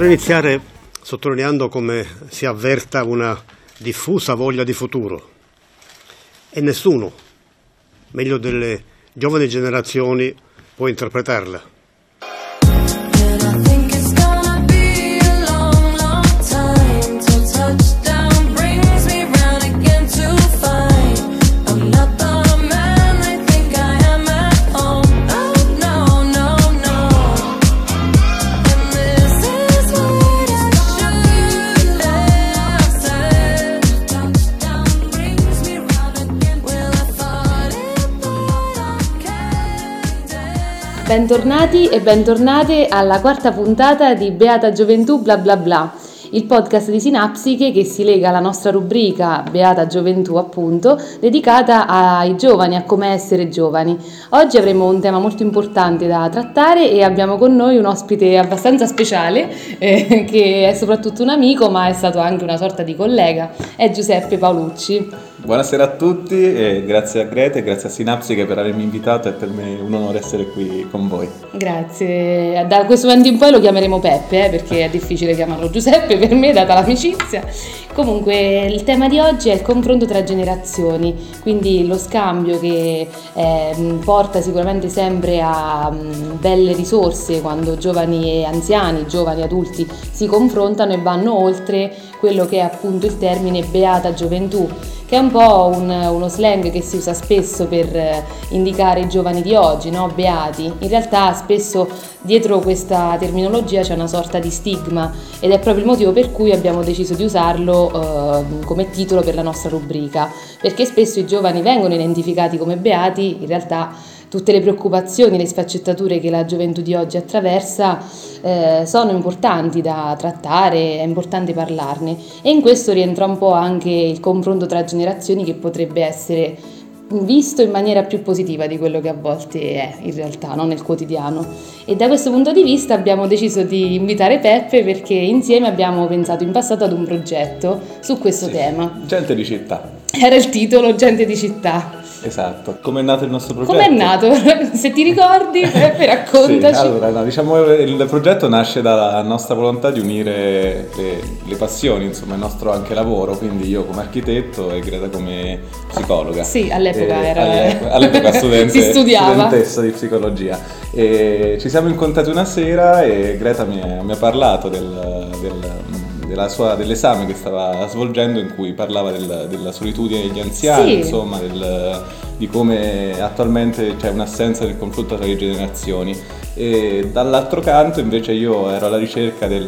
Vorrei iniziare sottolineando come si avverta una diffusa voglia di futuro e nessuno, meglio delle giovani generazioni, può interpretarla. Bentornati e bentornate alla quarta puntata di Beata Gioventù bla bla bla il podcast di Sinapsiche che si lega alla nostra rubrica Beata Gioventù, appunto, dedicata ai giovani, a come essere giovani. Oggi avremo un tema molto importante da trattare e abbiamo con noi un ospite abbastanza speciale, eh, che è soprattutto un amico, ma è stato anche una sorta di collega, è Giuseppe Paolucci. Buonasera a tutti e grazie a Grete e grazie a Sinapsiche per avermi invitato, è per me un onore essere qui con voi. Grazie, da questo momento in poi lo chiameremo Peppe, eh, perché è difficile chiamarlo Giuseppe per me, data l'amicizia. Comunque il tema di oggi è il confronto tra generazioni, quindi lo scambio che eh, porta sicuramente sempre a um, belle risorse quando giovani e anziani, giovani e adulti si confrontano e vanno oltre quello che è appunto il termine beata gioventù che è un po' un, uno slang che si usa spesso per eh, indicare i giovani di oggi, no? beati. In realtà spesso dietro questa terminologia c'è una sorta di stigma ed è proprio il motivo per cui abbiamo deciso di usarlo eh, come titolo per la nostra rubrica, perché spesso i giovani vengono identificati come beati, in realtà tutte le preoccupazioni, le sfaccettature che la gioventù di oggi attraversa eh, sono importanti da trattare, è importante parlarne e in questo rientra un po' anche il confronto tra generazioni che potrebbe essere visto in maniera più positiva di quello che a volte è in realtà, no? nel quotidiano. E da questo punto di vista abbiamo deciso di invitare Peppe perché insieme abbiamo pensato in passato ad un progetto su questo sì. tema. Gente di città. Era il titolo Gente di città. Esatto. Come è nato il nostro progetto? Come è nato? Se ti ricordi, Peppe, raccontaci. Sì, allora, no, diciamo il progetto nasce dalla nostra volontà di unire le, le, passioni, insomma, il nostro anche lavoro, quindi io come architetto e Greta come psicologa. Sì, all'epoca e, era... All'epoca, all'epoca studente, si studiava. studentessa di psicologia. E ci siamo incontrati una sera e Greta mi, mi ha parlato del, del sua, dell'esame che stava svolgendo in cui parlava del, della solitudine degli anziani, sì. insomma, del, di come attualmente c'è un'assenza del confronto tra le generazioni. E dall'altro canto invece io ero alla ricerca del,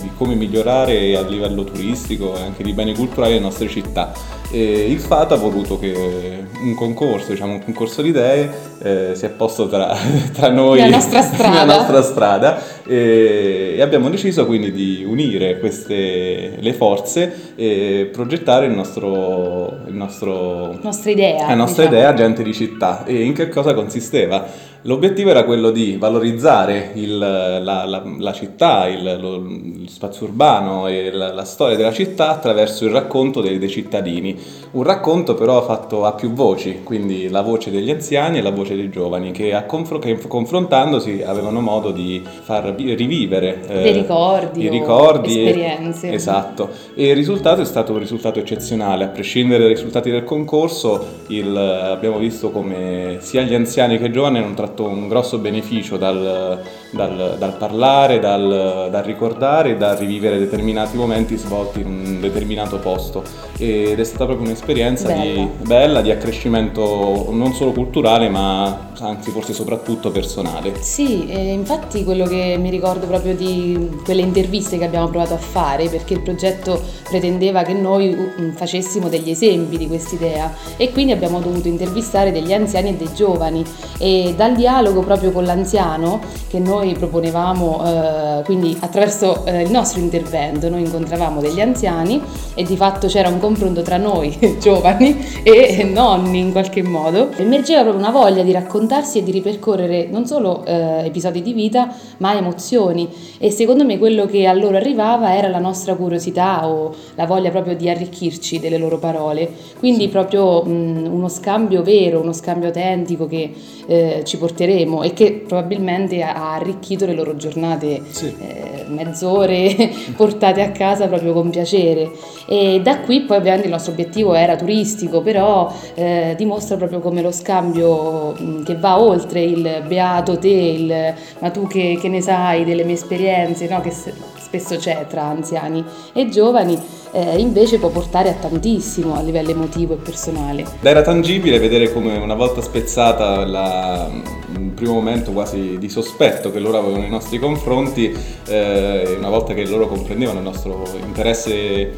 di come migliorare a livello turistico e anche di beni culturali le nostre città e il Fato ha voluto che un concorso, diciamo un concorso di idee, eh, si è posto tra, tra noi la nostra strada, la nostra strada e, e, abbiamo deciso quindi di unire queste, le forze e progettare il nostro, il nostro, nostra idea, la nostra diciamo. idea gente di città. E in che cosa consisteva? L'obiettivo era quello di valorizzare il, la, la, la, città, il, lo, lo, spazio urbano e la, la, storia della città attraverso il racconto dei, dei, cittadini. Un racconto però fatto a più voci, quindi la voce degli anziani e la voce dei giovani, che, confr- che confrontandosi avevano modo di far rivivere eh, dei ricordi, i ricordi esperienze. E, esatto. E il risultato è stato un risultato eccezionale. A prescindere dai risultati del concorso, il, abbiamo visto come sia gli anziani che i giovani hanno trattato tratto un grosso beneficio dal, dal, dal parlare, dal, dal, ricordare dal rivivere determinati momenti svolti in un determinato posto. Ed è stata proprio un'esperienza bella di, bella, di accrescimento non solo culturale ma anzi forse soprattutto personale. Sì, infatti quello che mi ricordo proprio di quelle interviste che abbiamo provato a fare perché il progetto pretendeva che noi facessimo degli esempi di quest'idea. E quindi abbiamo dovuto intervistare degli anziani e dei giovani. E dal dialogo proprio con l'anziano che noi proponevamo, eh, quindi attraverso eh, il nostro intervento noi incontravamo degli anziani e di fatto c'era un confronto tra noi giovani e nonni in qualche modo. Emergeva proprio una voglia di raccontarsi e di ripercorrere non solo eh, episodi di vita ma emozioni e secondo me quello che a loro arrivava era la nostra curiosità o la voglia proprio di arricchirci delle loro parole. Quindi proprio mh, uno scambio vero, uno scambio autentico che eh, ci porteremo e che probabilmente ha arricchito arricchito le loro giornate, sì. eh, mezz'ore portate a casa proprio con piacere. E da qui poi ovviamente il nostro obiettivo era turistico, però eh, dimostra proprio come lo scambio che va oltre il beato te, il ma tu che, che ne sai delle mie esperienze, no? che spesso c'è tra anziani e giovani, eh, invece può portare a tantissimo a livello emotivo e personale. Era tangibile vedere come una volta spezzata la, un primo momento quasi di sospetto che loro avevano nei nostri confronti, eh, una volta che loro comprendevano il nostro interesse eh,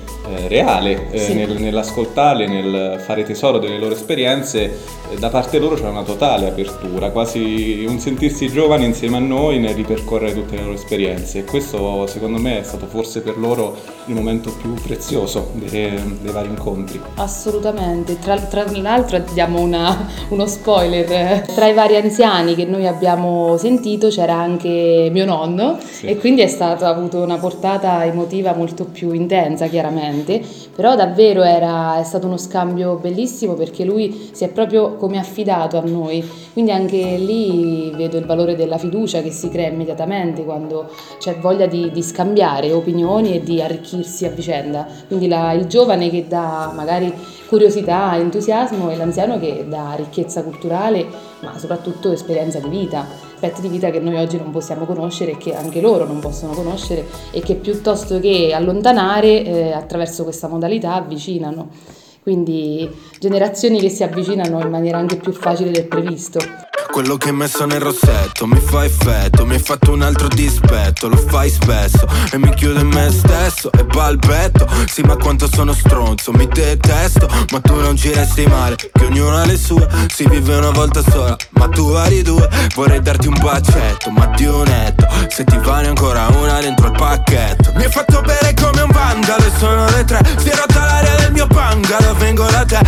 reale eh, sì. nel, nell'ascoltarle, nel fare tesoro delle loro esperienze, eh, da parte loro c'era una totale apertura, quasi un sentirsi giovani insieme a noi nel ripercorrere tutte le loro esperienze e questo secondo me è stato forse per loro il momento più prezioso dei, dei vari incontri. Assolutamente, tra, tra l'altro diamo una, uno spoiler, tra i vari anziani che noi abbiamo sentito c'era anche mio nonno sì. e quindi è stato, ha avuto una portata emotiva molto più intensa chiaramente, però davvero era, è stato uno scambio bellissimo perché lui si è proprio come affidato a noi, quindi anche lì vedo il valore della fiducia che si crea immediatamente quando c'è voglia di, di scambiare opinioni e di arricchirsi a vicenda. Quindi la, il giovane che dà magari curiosità, entusiasmo e l'anziano che dà ricchezza culturale, ma soprattutto esperienza di vita, aspetti di vita che noi oggi non possiamo conoscere e che anche loro non possono conoscere e che piuttosto che allontanare eh, attraverso questa modalità avvicinano. Quindi generazioni che si avvicinano in maniera anche più facile del previsto. Quello che hai messo nel rossetto. Mi fa effetto Mi hai fatto un altro dispetto, lo fai spesso E mi chiudo in me stesso. E balbetto Sì ma quanto sono stronzo, mi detesto Ma tu non ci resti male, che ognuno ha le sue Si vive una volta sola, ma tu vari due Vorrei darti un bacetto, ma di un etto Se ti vale ancora una dentro il pacchetto. Mi hai fatto bere come un vandalo e sono le tre. Si è rotta l'aria del mio bungalow, vengo da te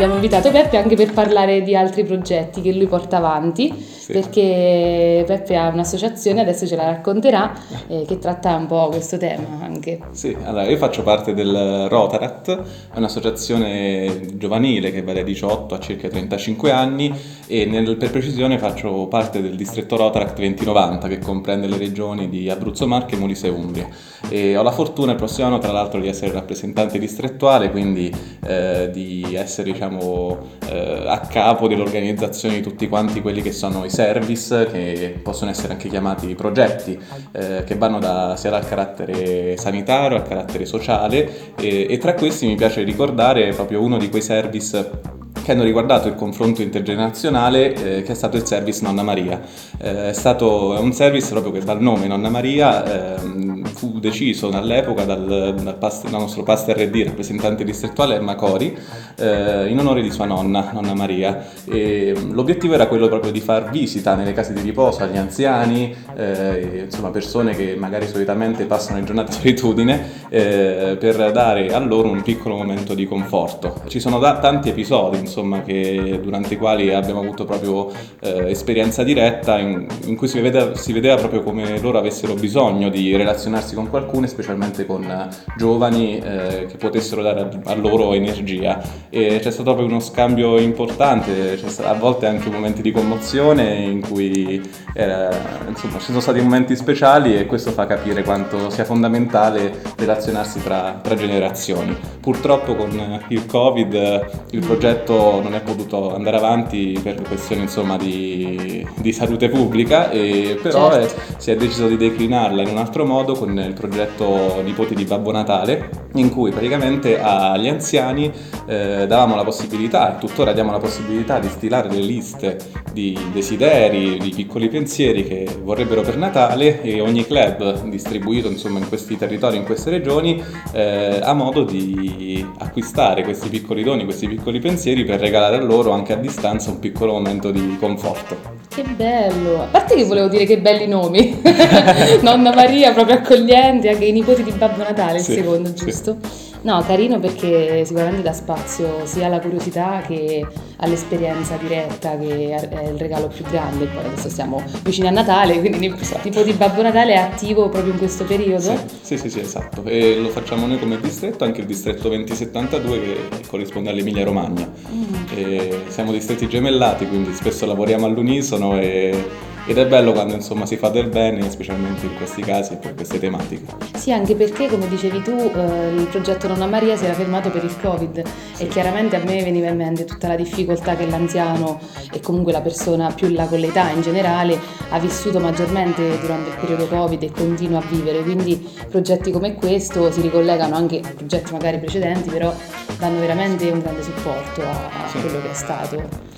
abbiamo invitato Peppe anche per parlare di altri progetti che lui porta avanti, sì. perché Peppe ha un'associazione, adesso ce la racconterà, eh, che tratta un po' questo tema anche. Sì, allora io faccio parte del Rotarat, è un'associazione giovanile che va dai 18 a circa 35 anni e nel, per precisione faccio parte del distretto Rotarat 2090 che comprende le regioni di Abruzzo, Marche, Molise e Umbria. E ho la fortuna il prossimo anno tra l'altro di essere rappresentante distrettuale, quindi eh, di essere diciamo, eh, a capo dell'organizzazione di tutti quanti quelli che sono i service, che possono essere anche chiamati progetti, eh, che vanno da, sia dal carattere sanitario al carattere sociale e, e tra questi mi piace ricordare proprio uno di quei service che hanno riguardato il confronto intergenerazionale eh, che è stato il service Nonna Maria. Eh, è stato un service proprio che dal nome Nonna Maria eh, fu deciso all'epoca dal, dal, past- dal, nostro pastor RD, rappresentante distrettuale Emma Cori, eh, in onore di sua nonna, Nonna Maria. E, l'obiettivo era quello proprio di far visita nelle case di riposo agli anziani, eh, insomma persone che magari solitamente passano le giornate di solitudine, eh, per dare a loro un piccolo momento di conforto. Ci sono da- tanti episodi, insomma, che, durante i quali abbiamo avuto proprio eh, esperienza diretta in, in cui si vedeva, si vedeva, proprio come loro avessero bisogno di relazionarsi con qualcuno, specialmente con eh, giovani eh, che potessero dare a, loro energia. E c'è stato proprio uno scambio importante, stato, a volte anche momenti di commozione in cui insomma, ci sono stati momenti speciali e questo fa capire quanto sia fondamentale relazionarsi tra, tra generazioni. Purtroppo con il Covid il progetto non è potuto andare avanti per questioni insomma, di, di, salute pubblica, e però certo. è, si è deciso di declinarla in un altro modo con il progetto Nipoti di Babbo Natale, in cui praticamente agli anziani eh, davamo la possibilità, e tuttora diamo la possibilità di stilare delle liste di desideri, di piccoli pensieri che vorrebbero per Natale e ogni club distribuito insomma, in questi territori, in queste regioni, eh, ha modo di acquistare questi piccoli doni, questi piccoli pensieri per regalare a loro anche a distanza un piccolo momento di conforto. Che bello! A parte che volevo dire che belli nomi. Nonna Maria, proprio accogliente, anche i nipoti di Babbo Natale, il secondo, giusto? Sì. No, carino perché sicuramente dà spazio sia alla curiosità che all'esperienza diretta che è il regalo più grande. Poi adesso siamo vicini a Natale, quindi il tipo di Babbo Natale è attivo proprio in questo periodo? Sì, sì, sì, sì esatto. E lo facciamo noi come distretto, anche il distretto 2072 che corrisponde all'Emilia Romagna. Mm. siamo distretti gemellati, quindi spesso lavoriamo all'unisono e ed è bello quando insomma si fa del bene, specialmente in questi casi e per queste tematiche. Sì, anche perché come dicevi tu eh, il progetto Nonna Maria si era fermato per il Covid sì. e chiaramente a me veniva in mente tutta la difficoltà che l'anziano e comunque la persona più là con l'età in generale ha vissuto maggiormente durante il periodo Covid e continua a vivere, quindi progetti come questo si ricollegano anche a progetti magari precedenti, però danno veramente un grande supporto a, a sì. quello che è stato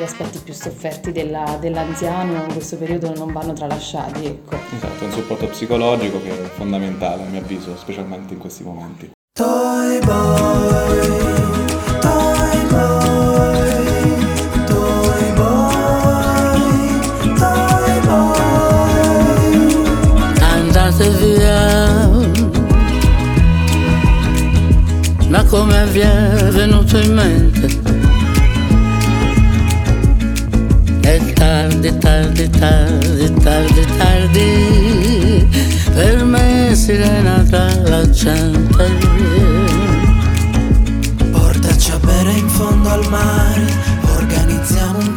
gli aspetti più sofferti della, dell'anziano in questo periodo non vanno tralasciati. Ecco. Esatto, è un supporto psicologico che è fondamentale a mio avviso, specialmente in questi momenti. Toy boy, come vi è venuto in mente? tardi, tardi, tardi, tardi, tardi, per me sirena tra la gente. Portaci a bere in fondo al mare, organizziamo un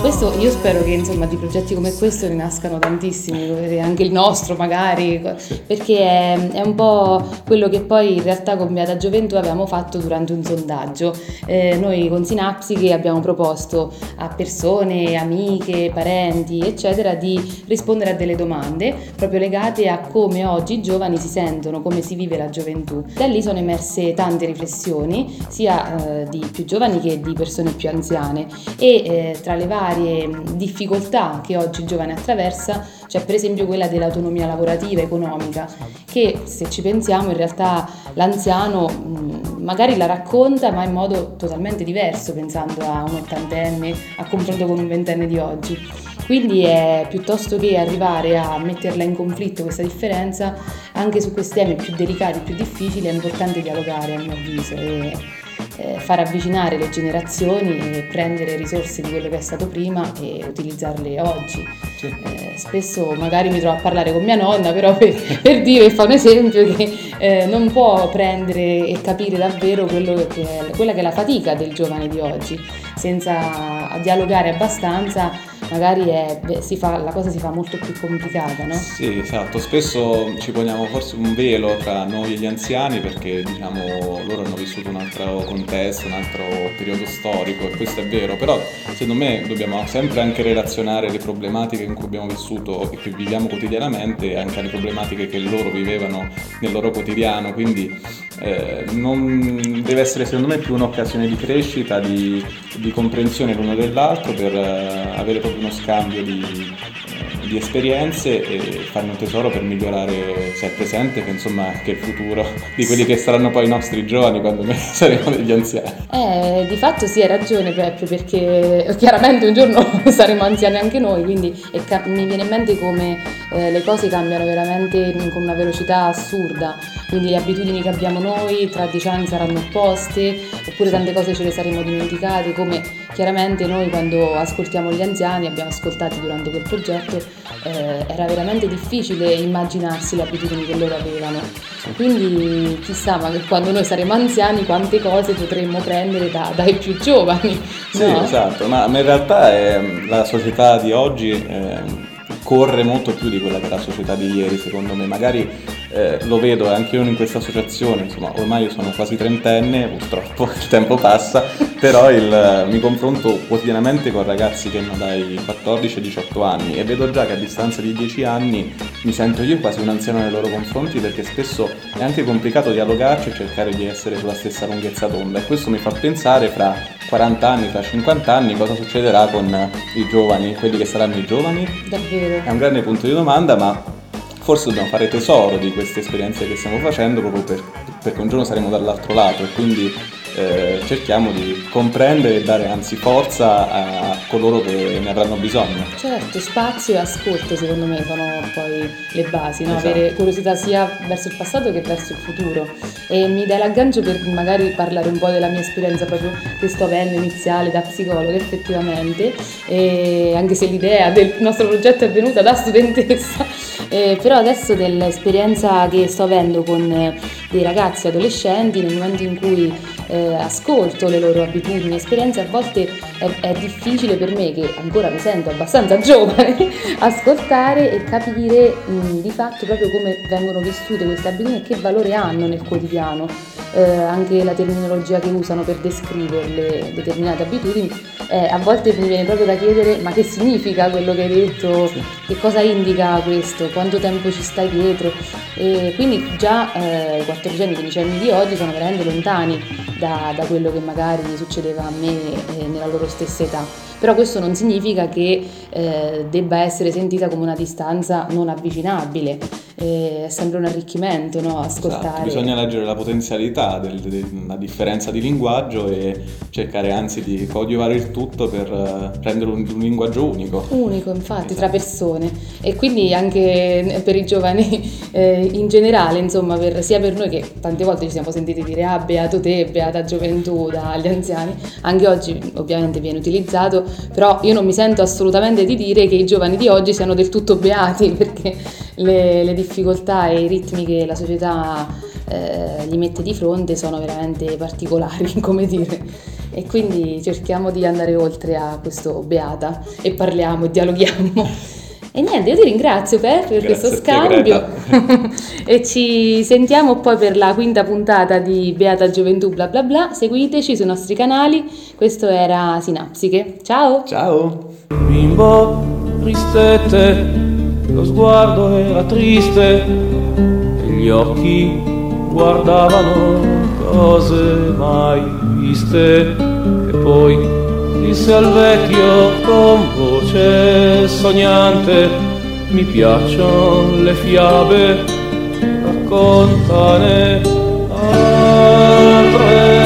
Questo io spero che insomma di progetti come questo ne nascano tantissimi, anche il nostro magari, perché è, è, un po' quello che poi in realtà con Beata Gioventù avevamo fatto durante un sondaggio. Eh, noi con Sinapsi che abbiamo proposto a persone, amiche, parenti, eccetera, di rispondere a delle domande proprio legate a come oggi i giovani si sentono, come si vive la gioventù. Da lì sono emerse tante riflessioni, sia eh, di più giovani che di persone più anziane e eh, tra le varie varie difficoltà che oggi il giovane attraversa, c'è per esempio quella dell'autonomia lavorativa, economica, che se ci pensiamo in realtà l'anziano magari la racconta ma in modo totalmente diverso pensando a un ottantenne a confronto con un ventenne di oggi. Quindi è piuttosto che arrivare a metterla in conflitto questa differenza, anche su questi temi più delicati, più difficili, è importante dialogare a mio avviso. E eh, far avvicinare le generazioni e prendere risorse di quello che è stato prima e utilizzarle oggi. Sì. Eh, spesso magari mi trovo a parlare con mia nonna, però per, per dire, fa un esempio, che eh, non può prendere e capire davvero che è, quella che è la fatica del giovane di oggi, senza dialogare abbastanza magari è, fa, la cosa si fa molto più complicata, no? Sì, esatto. Spesso ci poniamo forse un velo tra noi e gli anziani perché diciamo loro hanno vissuto un altro contesto, un altro periodo storico e questo è vero, però secondo me dobbiamo sempre anche relazionare le problematiche in cui abbiamo vissuto e che viviamo quotidianamente anche alle problematiche che loro vivevano nel loro quotidiano, quindi eh, non deve essere secondo me più un'occasione di crescita, di, di comprensione l'uno dell'altro per eh, avere proprio uno scambio di, eh, di, esperienze e farne un tesoro per migliorare sia il presente che insomma che il futuro di quelli che saranno poi i nostri giovani quando noi saremo degli anziani. Eh, di fatto sì, hai ragione Peppe, perché chiaramente un giorno saremo anziani anche noi, quindi ca- mi viene in mente come eh, le cose cambiano veramente con una velocità assurda, quindi le abitudini che abbiamo noi tra dieci anni saranno opposte, oppure tante cose ce le saremo dimenticate, come chiaramente noi quando ascoltiamo gli anziani, abbiamo ascoltato durante quel progetto, eh, era veramente difficile immaginarsi le abitudini che loro avevano. Quindi chissà, ma quando noi saremo anziani quante cose potremmo prendere da, dai più giovani. Sì, no? esatto, ma in realtà è, la società di oggi... È corre molto più di quella che è la società di ieri, secondo me. Magari eh, lo vedo anche io in questa associazione, insomma, ormai io sono quasi trentenne, purtroppo il tempo passa, però il, mi confronto quotidianamente con ragazzi che hanno dai 14 ai 18 anni e vedo già che a distanza di 10 anni mi sento io quasi un anziano nei loro confronti perché spesso è anche complicato dialogarci e cercare di essere sulla stessa lunghezza d'onda e questo mi fa pensare fra 40 anni, fra 50 anni cosa succederà con i giovani, quelli che saranno i giovani. Davvero. È un grande punto di domanda, ma forse dobbiamo fare tesoro di queste esperienze che stiamo facendo proprio per, perché un giorno saremo dall'altro lato e quindi eh, cerchiamo di comprendere e dare anzi forza a coloro che ne avranno bisogno. Certo, spazio e ascolto secondo me sono poi le basi, no? Esatto. avere curiosità sia verso il passato che verso il futuro. E mi dai l'aggancio per magari parlare un po' della mia esperienza proprio che sto avendo iniziale da psicologa effettivamente, e anche se l'idea del nostro progetto è venuta da studentessa, eh, però adesso dell'esperienza che sto avendo con dei ragazzi adolescenti nel momento in cui eh, ascolto le loro abitudini e esperienze a volte è, è difficile per me che ancora mi sento abbastanza giovane ascoltare e capire mh, di fatto proprio come vengono vissute queste abitudini e che valore hanno nel quotidiano. Eh, anche la terminologia che usano per descriverle determinate abitudini eh, a volte mi viene proprio da chiedere ma che significa quello che hai detto? Che cosa indica questo? Quanto tempo ci stai dietro? E quindi già eh, i 14 anni, 15 anni di oggi sono veramente lontani da, da quello che magari succedeva a me eh, nella loro stessa età. Però questo non significa che eh, debba essere sentita come una distanza non avvicinabile, è sempre un arricchimento no? ascoltare. Esatto, bisogna leggere la potenzialità della differenza di linguaggio e cercare anzi di coadiuvare il tutto per eh, rendere un, un linguaggio unico. Unico, infatti, tra persone e quindi anche per i giovani eh, in generale, insomma, per- sia per noi che tante volte ci siamo sentiti dire ah, beato te, beata gioventù dagli anziani, anche oggi ovviamente viene utilizzato, però io non mi sento assolutamente di dire che i giovani di oggi siano del tutto beati perché le, le difficoltà e i ritmi che la società eh, gli mette di fronte sono veramente particolari, come dire. E quindi cerchiamo di andare oltre a questo beata e parliamo e dialoghiamo. E niente, io ti ringrazio per, per questo te, scambio e ci sentiamo poi per la quinta puntata di Beata Gioventù bla bla bla. Seguiteci sui nostri canali. Questo era Sinapsiche. Ciao! Ciao! Bimbo tristette, lo sguardo era triste, e gli occhi guardavano cose mai viste. E poi disse al vecchio con voce sognante, mi piacciono le fiabe, raccontane altre